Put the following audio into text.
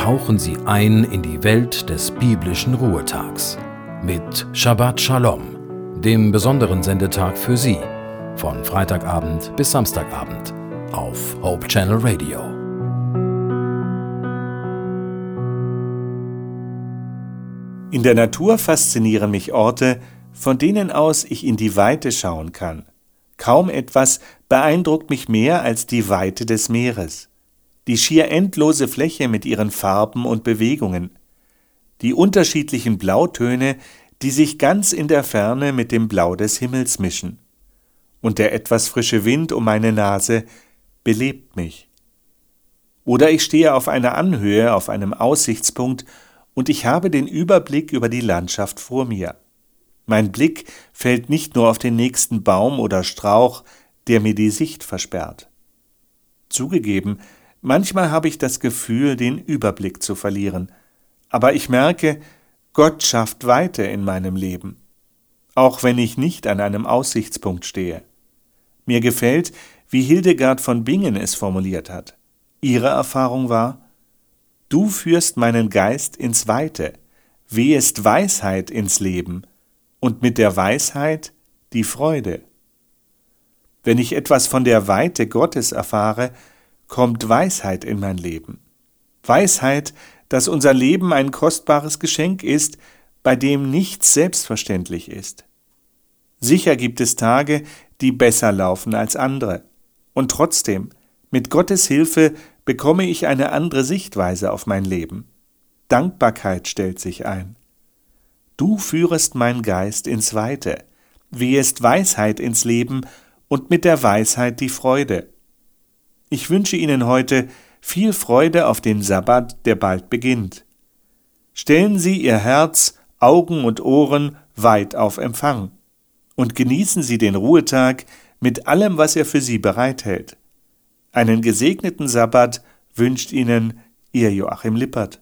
tauchen Sie ein in die Welt des biblischen Ruhetags mit Shabbat Shalom, dem besonderen Sendetag für Sie, von Freitagabend bis Samstagabend auf Hope Channel Radio. In der Natur faszinieren mich Orte, von denen aus ich in die Weite schauen kann. Kaum etwas beeindruckt mich mehr als die Weite des Meeres die schier endlose Fläche mit ihren Farben und Bewegungen, die unterschiedlichen Blautöne, die sich ganz in der Ferne mit dem Blau des Himmels mischen. Und der etwas frische Wind um meine Nase belebt mich. Oder ich stehe auf einer Anhöhe, auf einem Aussichtspunkt, und ich habe den Überblick über die Landschaft vor mir. Mein Blick fällt nicht nur auf den nächsten Baum oder Strauch, der mir die Sicht versperrt. Zugegeben, Manchmal habe ich das Gefühl, den Überblick zu verlieren, aber ich merke, Gott schafft Weite in meinem Leben, auch wenn ich nicht an einem Aussichtspunkt stehe. Mir gefällt, wie Hildegard von Bingen es formuliert hat. Ihre Erfahrung war, Du führst meinen Geist ins Weite, wehest Weisheit ins Leben und mit der Weisheit die Freude. Wenn ich etwas von der Weite Gottes erfahre, kommt Weisheit in mein Leben. Weisheit, dass unser Leben ein kostbares Geschenk ist, bei dem nichts selbstverständlich ist. Sicher gibt es Tage, die besser laufen als andere. Und trotzdem, mit Gottes Hilfe bekomme ich eine andere Sichtweise auf mein Leben. Dankbarkeit stellt sich ein. Du führest mein Geist ins Weite, wehest Weisheit ins Leben und mit der Weisheit die Freude. Ich wünsche Ihnen heute viel Freude auf den Sabbat, der bald beginnt. Stellen Sie Ihr Herz, Augen und Ohren weit auf Empfang und genießen Sie den Ruhetag mit allem, was er für Sie bereithält. Einen gesegneten Sabbat wünscht Ihnen Ihr Joachim Lippert.